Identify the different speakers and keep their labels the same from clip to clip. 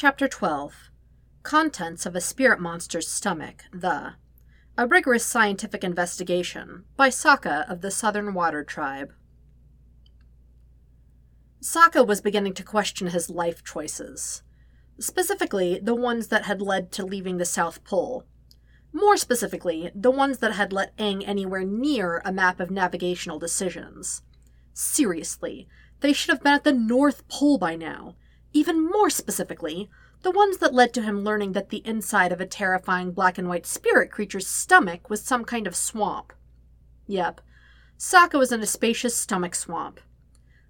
Speaker 1: Chapter 12 Contents of a Spirit Monster's Stomach, the A Rigorous Scientific Investigation by Sokka of the Southern Water Tribe. Sokka was beginning to question his life choices, specifically the ones that had led to leaving the South Pole. More specifically, the ones that had let Aang anywhere near a map of navigational decisions. Seriously, they should have been at the North Pole by now even more specifically, the ones that led to him learning that the inside of a terrifying black and white spirit creature's stomach was some kind of swamp. Yep, Sokka was in a spacious stomach swamp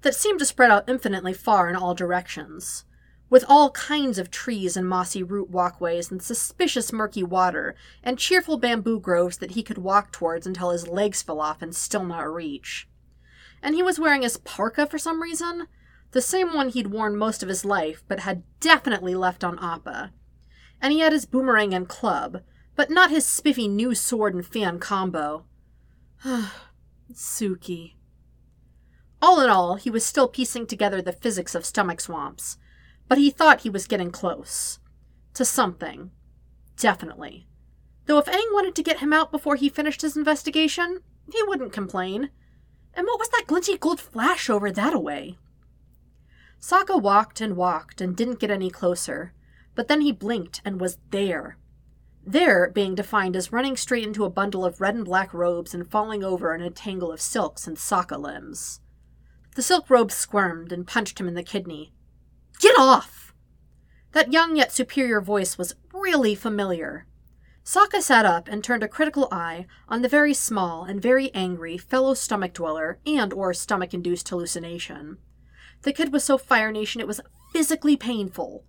Speaker 1: that seemed to spread out infinitely far in all directions, with all kinds of trees and mossy root walkways and suspicious murky water and cheerful bamboo groves that he could walk towards until his legs fell off and still not reach. And he was wearing his parka for some reason, the same one he'd worn most of his life, but had definitely left on Appa. And he had his boomerang and club, but not his spiffy new sword and fan combo. Suki. All in all, he was still piecing together the physics of stomach swamps, but he thought he was getting close. To something. Definitely. Though if Aang wanted to get him out before he finished his investigation, he wouldn't complain. And what was that glinty gold flash over that away? Sokka walked and walked and didn't get any closer, but then he blinked and was there. There being defined as running straight into a bundle of red and black robes and falling over in a tangle of silks and Sokka limbs. The silk robes squirmed and punched him in the kidney. Get off! That young yet superior voice was really familiar. Sokka sat up and turned a critical eye on the very small and very angry fellow stomach dweller and or stomach induced hallucination. The kid was so Fire Nation it was physically painful.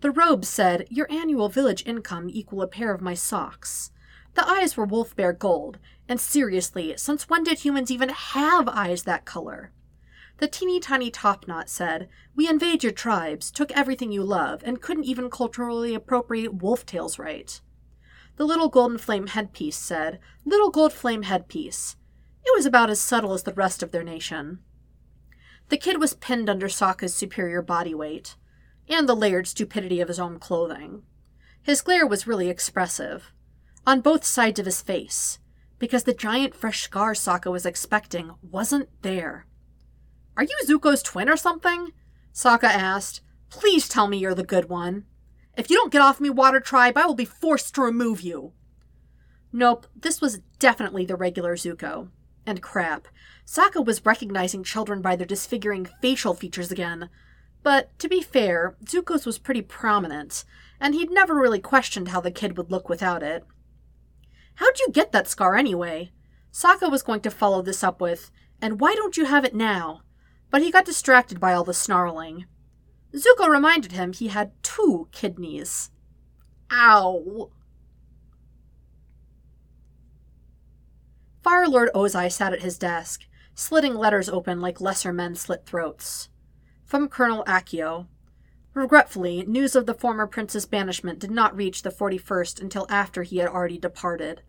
Speaker 1: The robe said, Your annual village income equal a pair of my socks. The eyes were wolf bear gold, and seriously, since when did humans even have eyes that color? The teeny tiny top knot said, We invade your tribes, took everything you love, and couldn't even culturally appropriate wolf tails right. The little golden flame headpiece said, Little gold flame headpiece. It was about as subtle as the rest of their nation. The kid was pinned under Sokka's superior body weight, and the layered stupidity of his own clothing. His glare was really expressive, on both sides of his face, because the giant fresh scar Sokka was expecting wasn't there. Are you Zuko's twin or something? Sokka asked. Please tell me you're the good one. If you don't get off me, Water Tribe, I will be forced to remove you. Nope, this was definitely the regular Zuko. And crap, Sokka was recognizing children by their disfiguring facial features again. But to be fair, Zuko's was pretty prominent, and he'd never really questioned how the kid would look without it. How'd you get that scar anyway? Sokka was going to follow this up with, and why don't you have it now? But he got distracted by all the snarling. Zuko reminded him he had two kidneys. Ow! Fire Lord Ozai sat at his desk, slitting letters open like lesser men slit throats. From Colonel Akio. Regretfully, news of the former prince's banishment did not reach the 41st until after he had already departed.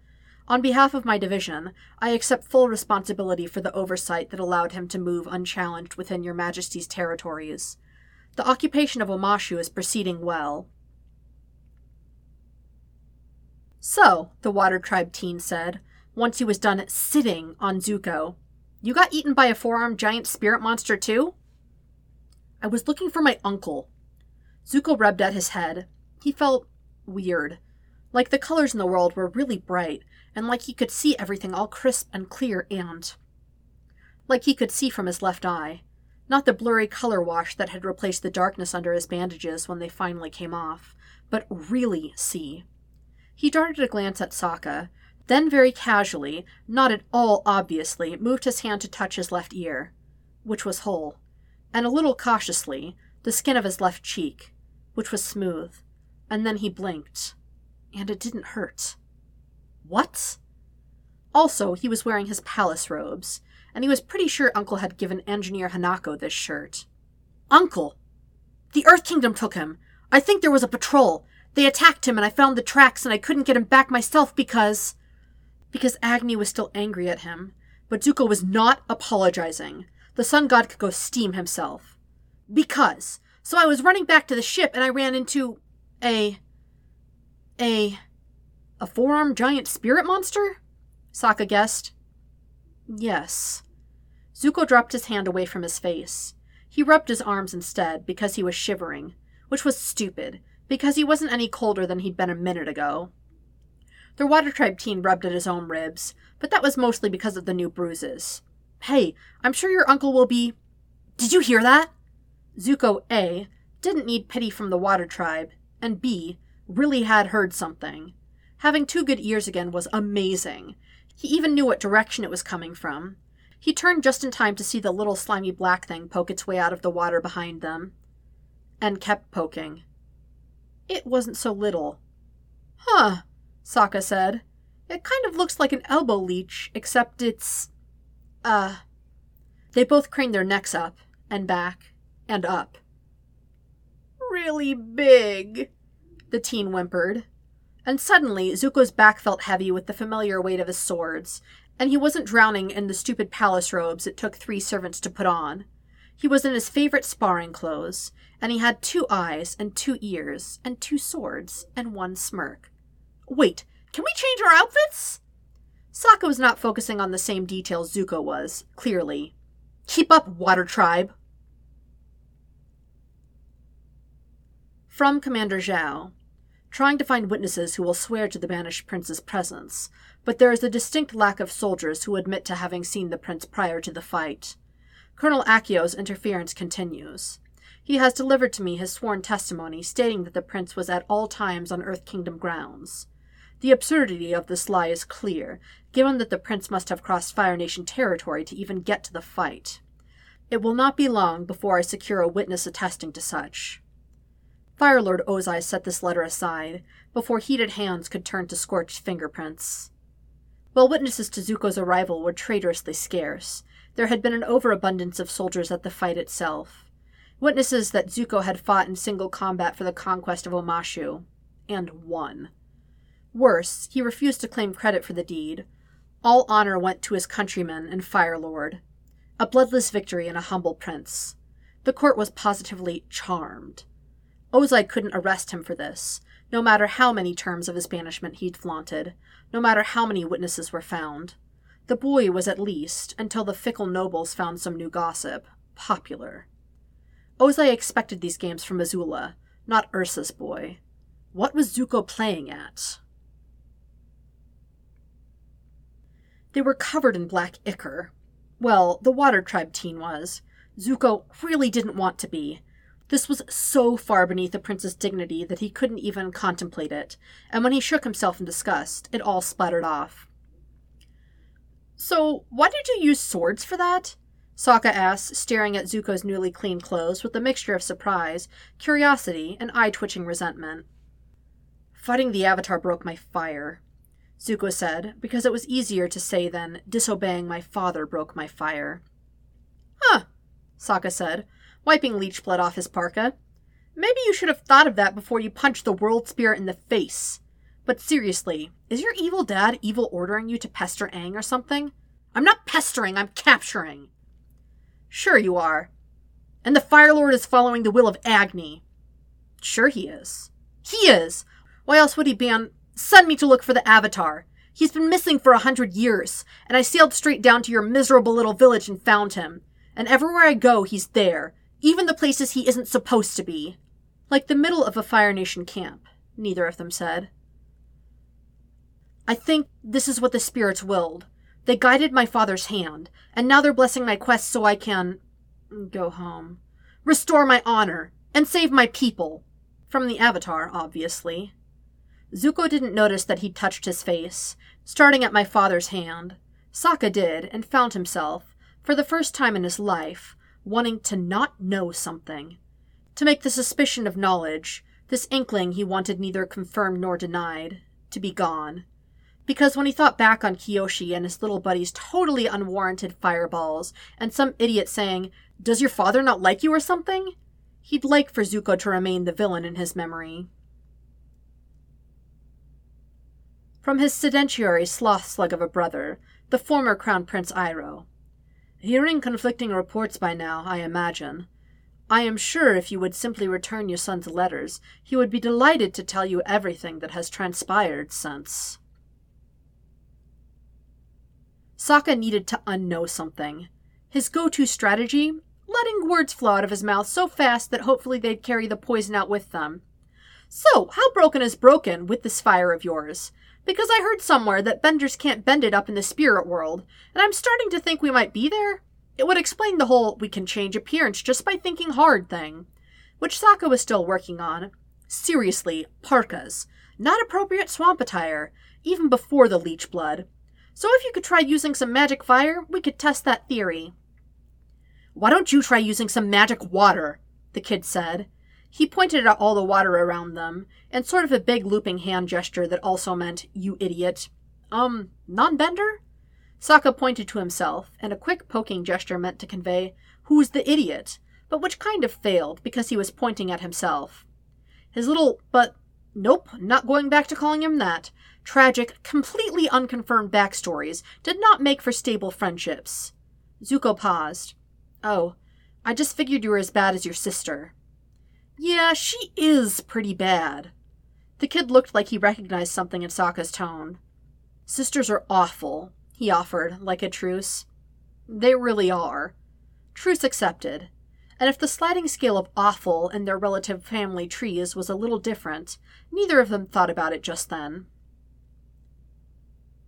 Speaker 1: On behalf of my division, I accept full responsibility for the oversight that allowed him to move unchallenged within your majesty's territories. The occupation of Omashu is proceeding well. So, the Water Tribe teen said, once he was done sitting on Zuko. You got eaten by a four armed giant spirit monster too? I was looking for my uncle. Zuko rubbed at his head. He felt weird. Like the colors in the world were really bright, and like he could see everything all crisp and clear and. Like he could see from his left eye. Not the blurry color wash that had replaced the darkness under his bandages when they finally came off, but really see. He darted a glance at Sokka, then, very casually, not at all obviously, moved his hand to touch his left ear, which was whole, and a little cautiously, the skin of his left cheek, which was smooth, and then he blinked, and it didn't hurt. What? Also, he was wearing his palace robes, and he was pretty sure Uncle had given Engineer Hanako this shirt. Uncle! The Earth Kingdom took him. I think there was a patrol. They attacked him, and I found the tracks, and I couldn't get him back myself because because Agni was still angry at him. But Zuko was not apologizing. The sun god could go steam himself. Because So I was running back to the ship and I ran into a. a. a four armed giant spirit monster? Sokka guessed. Yes. Zuko dropped his hand away from his face. He rubbed his arms instead because he was shivering, which was stupid, because he wasn't any colder than he'd been a minute ago. The Water Tribe teen rubbed at his own ribs, but that was mostly because of the new bruises. Hey, I'm sure your uncle will be. Did you hear that? Zuko A didn't need pity from the Water Tribe, and B really had heard something. Having two good ears again was amazing. He even knew what direction it was coming from. He turned just in time to see the little slimy black thing poke its way out of the water behind them. And kept poking. It wasn't so little. Huh, Sokka said. It kind of looks like an elbow leech, except it's. Uh. They both craned their necks up, and back, and up. Really big, the teen whimpered. And suddenly, Zuko's back felt heavy with the familiar weight of his swords, and he wasn't drowning in the stupid palace robes it took three servants to put on. He was in his favorite sparring clothes, and he had two eyes, and two ears, and two swords, and one smirk. Wait, can we change our outfits? Sokka was not focusing on the same details Zuko was, clearly. Keep up, Water Tribe! From Commander Zhao. Trying to find witnesses who will swear to the banished prince's presence, but there is a distinct lack of soldiers who admit to having seen the prince prior to the fight. Colonel Akio's interference continues. He has delivered to me his sworn testimony stating that the prince was at all times on Earth Kingdom grounds. The absurdity of this lie is clear, given that the prince must have crossed Fire Nation territory to even get to the fight. It will not be long before I secure a witness attesting to such. Fire Lord Ozai set this letter aside, before heated hands could turn to scorched fingerprints. While witnesses to Zuko's arrival were traitorously scarce, there had been an overabundance of soldiers at the fight itself. Witnesses that Zuko had fought in single combat for the conquest of Omashu, and won. Worse, he refused to claim credit for the deed. All honor went to his countrymen and Fire Lord. A bloodless victory and a humble prince. The court was positively charmed. Ozai couldn't arrest him for this, no matter how many terms of his banishment he'd flaunted, no matter how many witnesses were found. The boy was at least, until the fickle nobles found some new gossip, popular. Ozai expected these games from Azula, not Ursa's boy. What was Zuko playing at? They were covered in black ichor. Well, the Water Tribe teen was. Zuko really didn't want to be. This was so far beneath the prince's dignity that he couldn't even contemplate it, and when he shook himself in disgust, it all splattered off. So, why did you use swords for that? Sokka asked, staring at Zuko's newly cleaned clothes with a mixture of surprise, curiosity, and eye twitching resentment. Fighting the Avatar broke my fire, Zuko said, because it was easier to say than disobeying my father broke my fire. Huh, Sokka said, wiping leech blood off his parka. Maybe you should have thought of that before you punched the world spirit in the face. But seriously, is your evil dad evil ordering you to pester Aang or something? I'm not pestering, I'm capturing. Sure you are. And the Fire Lord is following the will of Agni. Sure he is. He is! Why else would he be on Send me to look for the Avatar. He's been missing for a hundred years, and I sailed straight down to your miserable little village and found him. And everywhere I go, he's there, even the places he isn't supposed to be. Like the middle of a Fire Nation camp, neither of them said. I think this is what the spirits willed. They guided my father's hand, and now they're blessing my quest so I can. go home. Restore my honor, and save my people. From the Avatar, obviously. Zuko didn't notice that he'd touched his face, starting at my father's hand. Sokka did, and found himself, for the first time in his life, wanting to not know something. To make the suspicion of knowledge, this inkling he wanted neither confirmed nor denied, to be gone. Because when he thought back on Kyoshi and his little buddy's totally unwarranted fireballs, and some idiot saying, Does your father not like you or something? He'd like for Zuko to remain the villain in his memory. From his sedentary sloth slug of a brother, the former Crown Prince Iroh. Hearing conflicting reports by now, I imagine. I am sure if you would simply return your son's letters, he would be delighted to tell you everything that has transpired since. Sokka needed to unknow something. His go to strategy? Letting words flow out of his mouth so fast that hopefully they'd carry the poison out with them. So, how broken is broken with this fire of yours? Because I heard somewhere that benders can't bend it up in the spirit world, and I'm starting to think we might be there. It would explain the whole we can change appearance just by thinking hard thing, which Sokka was still working on. Seriously, parkas. Not appropriate swamp attire, even before the leech blood. So if you could try using some magic fire, we could test that theory. Why don't you try using some magic water? the kid said. He pointed at all the water around them, and sort of a big looping hand gesture that also meant, you idiot. Um, non bender? Sokka pointed to himself, and a quick poking gesture meant to convey, who's the idiot, but which kind of failed because he was pointing at himself. His little, but nope, not going back to calling him that, tragic, completely unconfirmed backstories did not make for stable friendships. Zuko paused. Oh, I just figured you were as bad as your sister. Yeah, she is pretty bad. The kid looked like he recognized something in Sokka's tone. Sisters are awful, he offered, like a truce. They really are. Truce accepted. And if the sliding scale of awful in their relative family trees was a little different, neither of them thought about it just then.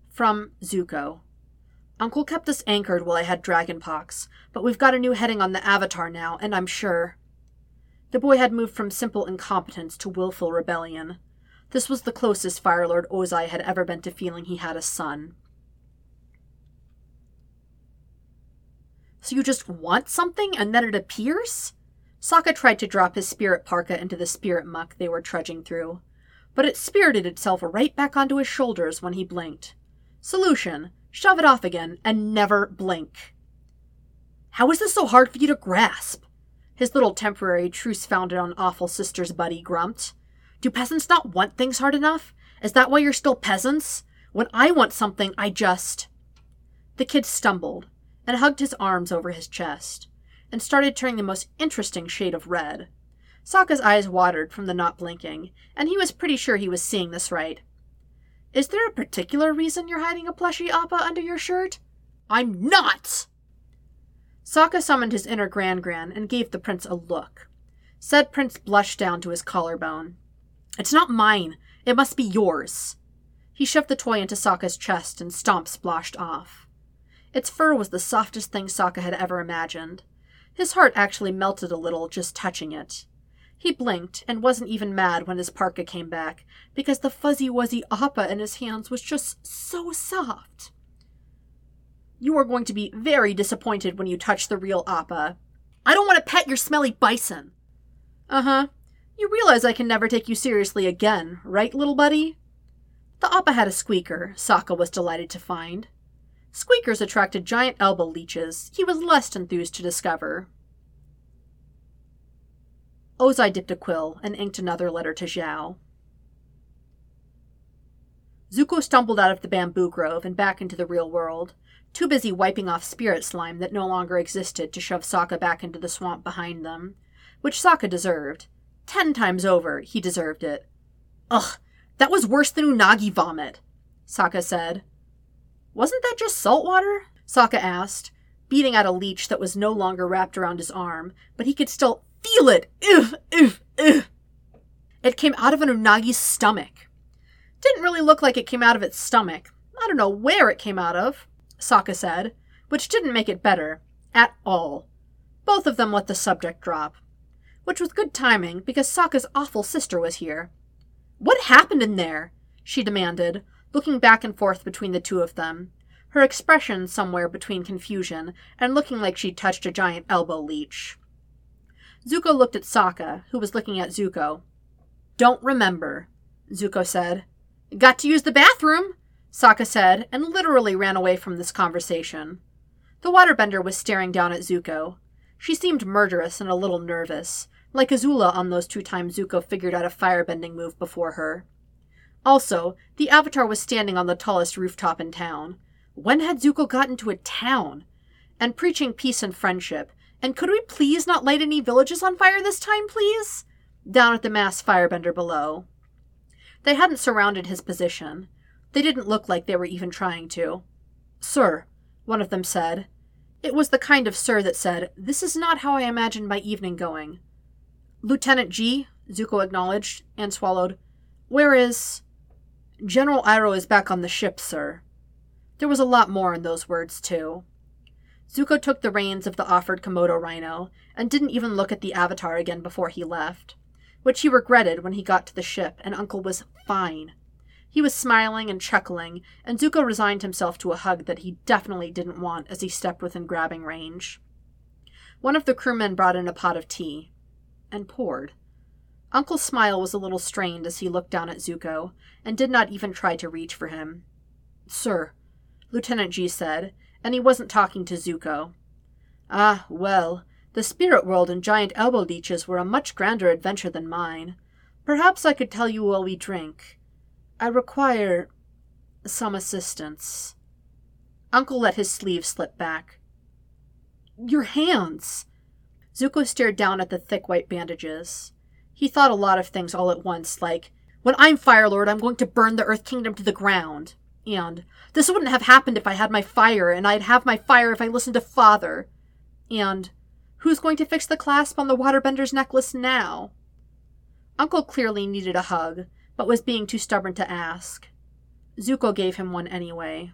Speaker 1: From Zuko. Uncle kept us anchored while I had dragonpox, but we've got a new heading on the Avatar now, and I'm sure. The boy had moved from simple incompetence to willful rebellion. This was the closest Fire Lord Ozai had ever been to feeling he had a son. So you just want something and then it appears? Sokka tried to drop his spirit parka into the spirit muck they were trudging through, but it spirited itself right back onto his shoulders when he blinked. Solution shove it off again and never blink. How is this so hard for you to grasp? His little temporary truce founded on awful sister's buddy grumped. Do peasants not want things hard enough? Is that why you're still peasants? When I want something, I just. The kid stumbled and hugged his arms over his chest and started turning the most interesting shade of red. Sokka's eyes watered from the not blinking, and he was pretty sure he was seeing this right. Is there a particular reason you're hiding a plushy Appa under your shirt? I'm not! Sokka summoned his inner Gran Gran and gave the prince a look. Said prince blushed down to his collarbone. It's not mine. It must be yours. He shoved the toy into Sokka's chest and Stomp splashed off. Its fur was the softest thing Sokka had ever imagined. His heart actually melted a little just touching it. He blinked and wasn't even mad when his parka came back, because the fuzzy wuzzy appa in his hands was just so soft. You are going to be very disappointed when you touch the real Appa. I don't want to pet your smelly bison. Uh huh. You realize I can never take you seriously again, right, little buddy? The Appa had a squeaker, Sokka was delighted to find. Squeakers attracted giant elbow leeches, he was less enthused to discover. Ozai dipped a quill and inked another letter to Zhao. Zuko stumbled out of the bamboo grove and back into the real world too busy wiping off spirit slime that no longer existed to shove Sokka back into the swamp behind them, which Sokka deserved. Ten times over, he deserved it. Ugh, that was worse than Unagi vomit, Sokka said. Wasn't that just salt water? Sokka asked, beating at a leech that was no longer wrapped around his arm, but he could still feel it. Ugh, ugh, ugh. It came out of an Unagi's stomach. Didn't really look like it came out of its stomach. I don't know where it came out of. Sokka said, which didn't make it better, at all. Both of them let the subject drop. Which was good timing, because Sokka's awful sister was here. What happened in there? she demanded, looking back and forth between the two of them, her expression somewhere between confusion and looking like she'd touched a giant elbow leech. Zuko looked at Sokka, who was looking at Zuko. Don't remember, Zuko said. Got to use the bathroom, Sokka said, and literally ran away from this conversation. The waterbender was staring down at Zuko. She seemed murderous and a little nervous, like Azula on those two times Zuko figured out a firebending move before her. Also, the Avatar was standing on the tallest rooftop in town. When had Zuko gotten to a town? And preaching peace and friendship, And could we please not light any villages on fire this time, please? Down at the masked firebender below. They hadn't surrounded his position. They didn't look like they were even trying to. Sir, one of them said. It was the kind of sir that said, This is not how I imagined my evening going. Lieutenant Jee, Zuko acknowledged, and swallowed. Where is. General Iroh is back on the ship, sir. There was a lot more in those words, too. Zuko took the reins of the offered Komodo rhino and didn't even look at the Avatar again before he left, which he regretted when he got to the ship and Uncle was fine. He was smiling and chuckling, and Zuko resigned himself to a hug that he definitely didn't want as he stepped within grabbing range. One of the crewmen brought in a pot of tea and poured. Uncle's smile was a little strained as he looked down at Zuko and did not even try to reach for him. Sir, Lieutenant Jee said, and he wasn't talking to Zuko. Ah, well, the spirit world and giant elbow leeches were a much grander adventure than mine. Perhaps I could tell you while we drink. I require some assistance. Uncle let his sleeve slip back. Your hands! Zuko stared down at the thick white bandages. He thought a lot of things all at once, like, When I'm Fire Lord, I'm going to burn the Earth Kingdom to the ground. And this wouldn't have happened if I had my fire, and I'd have my fire if I listened to father. And who's going to fix the clasp on the waterbender's necklace now? Uncle clearly needed a hug, but was being too stubborn to ask. Zuko gave him one anyway.